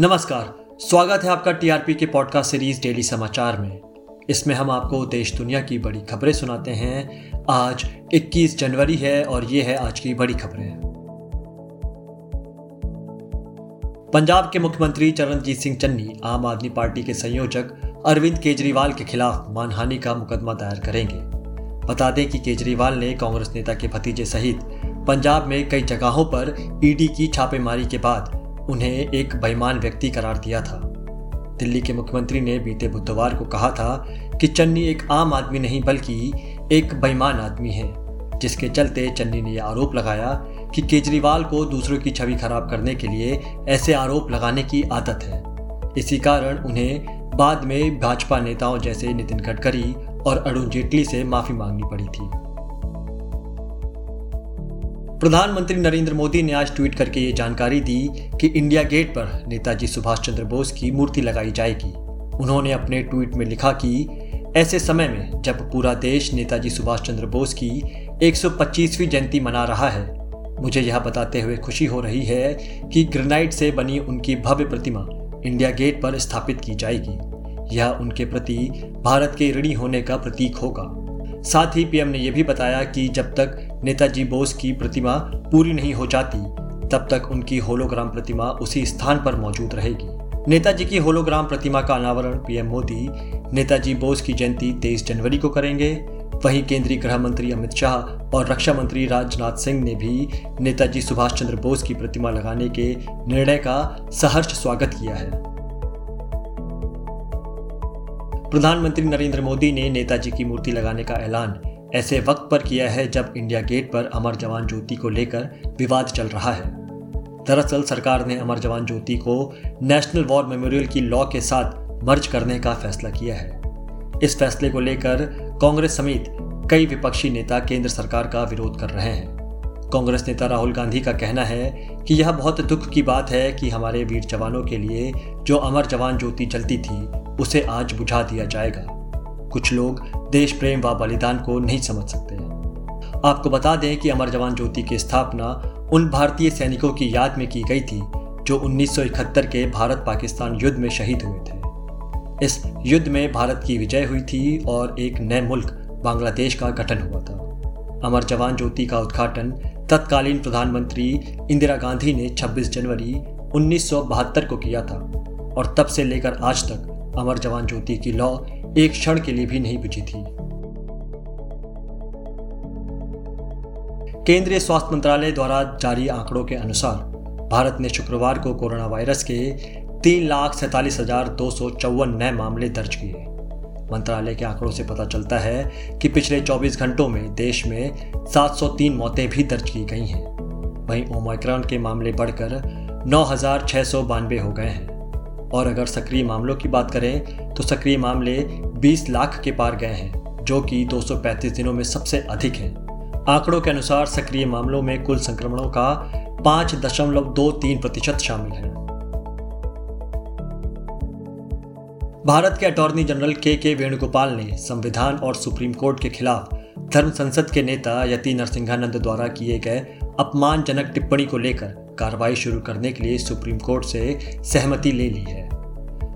नमस्कार, स्वागत है आपका टीआरपी के पॉडकास्ट सीरीज़ डेली समाचार में। इसमें हम आपको देश दुनिया की बड़ी खबरें सुनाते हैं। आज 21 जनवरी है और ये है आज की बड़ी खबरें। पंजाब के मुख्यमंत्री चरणजीत सिंह चन्नी, आम आदमी पार्टी के संयोजक अरविंद केजरीवाल के खिलाफ मानहानि का मुकदमा दायर करेंगे। बता दें कि केजरीवाल ने कांग्रेस नेता के भतीजे सहित पंजाब में कई जगहों पर ईडी की छापेमारी के बाद उन्हें एक बेईमान व्यक्ति करार दिया था। दिल्ली के मुख्यमंत्री ने बीते बुधवार को कहा था कि चन्नी एक आम आदमी नहीं, बल्कि एक बेईमान आदमी है, जिसके चलते चन्नी ने यह आरोप लगाया कि केजरीवाल को दूसरों की छवि खराब करने के लिए ऐसे आरोप लगाने की आदत है। इसी कारण उन्हें बाद में भाजपा नेताओं जैसे नितिन गडकरी और अरुण जेटली से माफ़ी मांगनी पड़ी थी। प्रधानमंत्री नरेंद्र मोदी ने आज ट्वीट करके ये जानकारी दी कि इंडिया गेट पर नेताजी सुभाष चंद्र बोस की मूर्ति लगाई जाएगी। उन्होंने अपने ट्वीट में लिखा कि ऐसे समय में जब पूरा देश नेताजी सुभाष चंद्र बोस की 125वीं जयंती मना रहा है, मुझे यह बताते हुए खुशी हो रही है कि ग्रेनाइट से बनी उनकी भव्य प्रतिमा इंडिया गेट पर स्थापित की जाएगी। यह उनके प्रति भारत के ऋणी होने का प्रतीक होगा। साथ ही पीएम ने यह भी बताया कि जब तक नेताजी बोस की प्रतिमा पूरी नहीं हो जाती, तब तक उनकी होलोग्राम प्रतिमा उसी स्थान पर मौजूद रहेगी। नेताजी की होलोग्राम प्रतिमा का अनावरण पीएम मोदी, नेताजी बोस की जयंती 23 जनवरी को करेंगे। वहीं केंद्रीय गृह मंत्री अमित शाह और रक्षा मंत्री राजनाथ सिंह ने भी नेताजी सुभाष चंद्र बोस की प्रतिमा लगाने के निर्णय का सहर्ष स्वागत किया है। प्रधानमंत्री नरेंद्र मोदी ने नेताजी की मूर्ति लगाने का ऐलान ऐसे वक्त पर किया है जब इंडिया गेट पर अमर जवान ज्योति को लेकर विवाद चल रहा है। दरअसल सरकार ने अमर जवान ज्योति को नेशनल वॉर मेमोरियल की लॉ के साथ मर्ज करने का फैसला किया है। इस फैसले को लेकर कांग्रेस समेत कई विपक्षी नेता केंद्र सरकार का विरोध कर रहे हैं। कांग्रेस नेता राहुल गांधी का कहना है कि यह बहुत दुख की बात है कि हमारे वीर जवानों के लिए जो अमर जवान ज्योति जलती थी, उसे आज बुझा दिया जाएगा। कुछ लोग देश प्रेम व बलिदान को नहीं समझ सकते हैं। आपको बता दें कि अमर जवान ज्योति की स्थापना उन भारतीय सैनिकों की याद में की गई थी, जो 1971 के भारत पाकिस्तान युद्ध में शहीद हुए थे। इस युद्ध में भारत की विजय हुई थी और एक नए मुल्क, बांग्लादेश का गठन हुआ था। अमर जवान ज्योति का उद्घाटन तत्कालीन प्रधानमंत्री इंदिरा गांधी ने 26 जनवरी 1972 को किया था और तब से लेकर आज तक अमर जवान ज्योति की लौ एक क्षण के लिए भी नहीं बुझी थी। केंद्रीय स्वास्थ्य मंत्रालय द्वारा जारी आंकड़ों के अनुसार, भारत ने शुक्रवार को कोरोना वायरस के तीन लाख सैतालीस हज़ार दो सौ चौवन नए मामले दर्ज किए। मंत्रालय के आंकड़ों से पता चलता है कि पिछले 24 घंटों में देश में 703 मौतें भी दर्ज की गई हैं। वहीं ओमाइक्रॉन के मामले बढ़कर नौ हो गए हैं। और अगर सक्रिय मामलों की बात करें तो सक्रिय मामले 20 लाख के पार गए हैं, जो कि 235 दिनों में सबसे अधिक है। आंकड़ों के अनुसार सक्रिय मामलों में कुल संक्रमणों का पाँच दशमलव दो तीन प्रतिशत शामिल है। भारत के अटॉर्नी जनरल के के वेणुगोपाल ने संविधान और सुप्रीम कोर्ट के खिलाफ धर्म संसद के नेता यति नरसिंहानंद द्वारा किए गए अपमानजनक टिप्पणी को लेकर कार्रवाई शुरू करने के लिए सुप्रीम कोर्ट से सहमति ले ली है।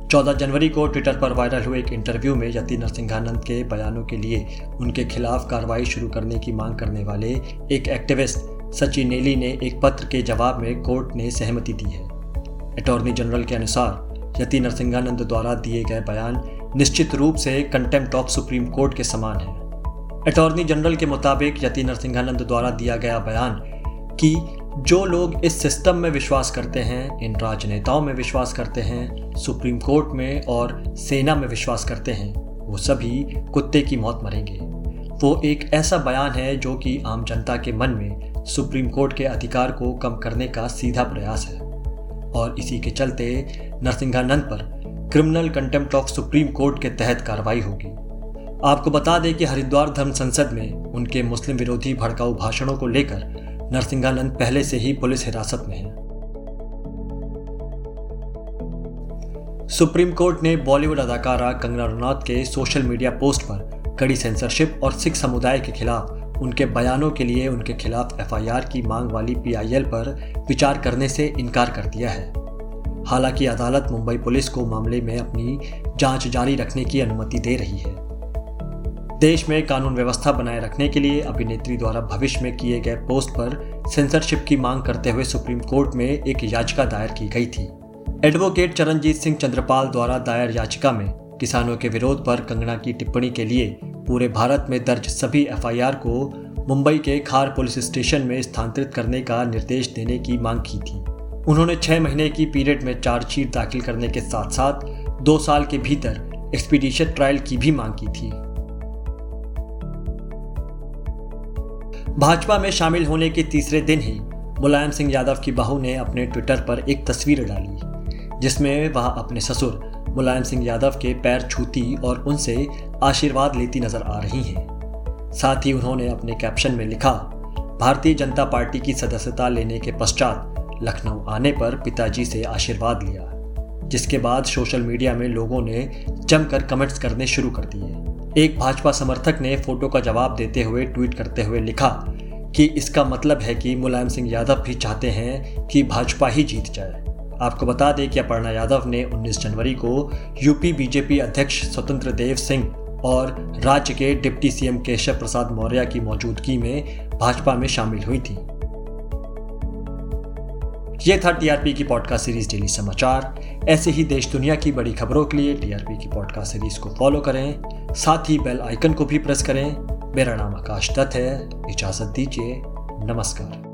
14 जनवरी को ट्विटर पर वायरल हुए एक इंटरव्यू में यति नरसिंहानंद के बयानों के लिए उनके खिलाफ कार्रवाई शुरू करने की मांग करने वाले एक एक्टिविस्ट सचिन नेली ने एक पत्र के जवाब में कोर्ट ने सहमति दी है। अटॉर्नी जनरल के अनुसार, यति नरसिंहानंद द्वारा दिए गए बयान निश्चित रूप से कंटेम्प्ट ऑफ़ सुप्रीम कोर्ट के समान है। अटॉर्नी जनरल के मुताबिक यति नरसिंहानंद द्वारा दिया गया बयान कि जो लोग इस सिस्टम में विश्वास करते हैं, इन राजनेताओं में विश्वास करते हैं, सुप्रीम कोर्ट में और सेना में विश्वास करते हैं, वो सभी कुत्ते की मौत मरेंगे। वो एक ऐसा बयान है जो कि आम जनता के मन में सुप्रीम कोर्ट के अधिकार को कम करने का सीधा प्रयास है। और इसी के चलते नरसिंहानंद पर criminal contempt of Supreme Court के तहत कार्रवाई होगी। आपको बता दें कि हरिद्वार धर्म संसद में उनके मुस्लिम विरोधी भड़काऊ भाषणों को लेकर नरसिंहानंद पहले से ही पुलिस हिरासत में है। सुप्रीम कोर्ट ने बॉलीवुड अदाकारा कंगना रनौत के सोशल मीडिया पोस्ट पर कड़ी सेंसरशिप और सिख समुदाय के खिलाफ उनके बयानों के लिए उनके खिलाफ एफआईआर की मांग वाली पीआईएल पर विचार करने से इनकार कर दिया है। हालाँकि अदालत मुंबई पुलिस को मामले में अपनी जाँच जारी रखने की अनुमति दे रही है। देश में कानून व्यवस्था बनाए रखने के लिए अभिनेत्री द्वारा भविष्य में किए गए पोस्ट पर सेंसरशिप की मांग करते हुए सुप्रीम कोर्ट में एक याचिका दायर की गई थी। एडवोकेट चरणजीत सिंह चंद्रपाल द्वारा दायर याचिका में किसानों के विरोध पर कंगना की टिप्पणी के लिए पूरे भारत में दर्ज सभी एफआईआर को मुंबई के खार पुलिस स्टेशन में स्थानांतरित करने का निर्देश देने की मांग की थी। उन्होंने छह महीने की पीरियड में चार्जशीट दाखिल करने के साथ साथ दो साल के भीतर एक्सपीडिशन ट्रायल की भी मांग की थी। भाजपा में शामिल होने के तीसरे दिन ही मुलायम सिंह यादव की बहू ने अपने ट्विटर पर एक तस्वीर डाली, जिसमें वह अपने ससुर मुलायम सिंह यादव के पैर छूती और उनसे आशीर्वाद लेती नज़र आ रही हैं। साथ ही उन्होंने अपने कैप्शन में लिखा, भारतीय जनता पार्टी की सदस्यता लेने के पश्चात लखनऊ आने पर पिताजी से आशीर्वाद लिया, जिसके बाद सोशल मीडिया में लोगों ने जमकर कमेंट्स करने शुरू कर दिए। एक भाजपा समर्थक ने फ़ोटो का जवाब देते हुए ट्वीट करते हुए लिखा कि इसका मतलब है कि मुलायम सिंह यादव भी चाहते हैं कि भाजपा ही जीत जाए। आपको बता दें कि अपर्णा यादव ने 19 जनवरी को यूपी बीजेपी अध्यक्ष स्वतंत्र देव सिंह और राज्य के डिप्टी सीएम केशव प्रसाद मौर्य की मौजूदगी में भाजपा में शामिल हुई थी। ये था टीआरपी की पॉडकास्ट सीरीज़ डेली समाचार। ऐसे ही देश दुनिया की बड़ी खबरों के लिए टीआरपी की पॉडकास्ट सीरीज़ को फॉलो करें। साथ ही बेल आइकन को भी प्रेस करें। मेरा नाम आकाश दत्त है। इजाज़त दीजिए। नमस्कार।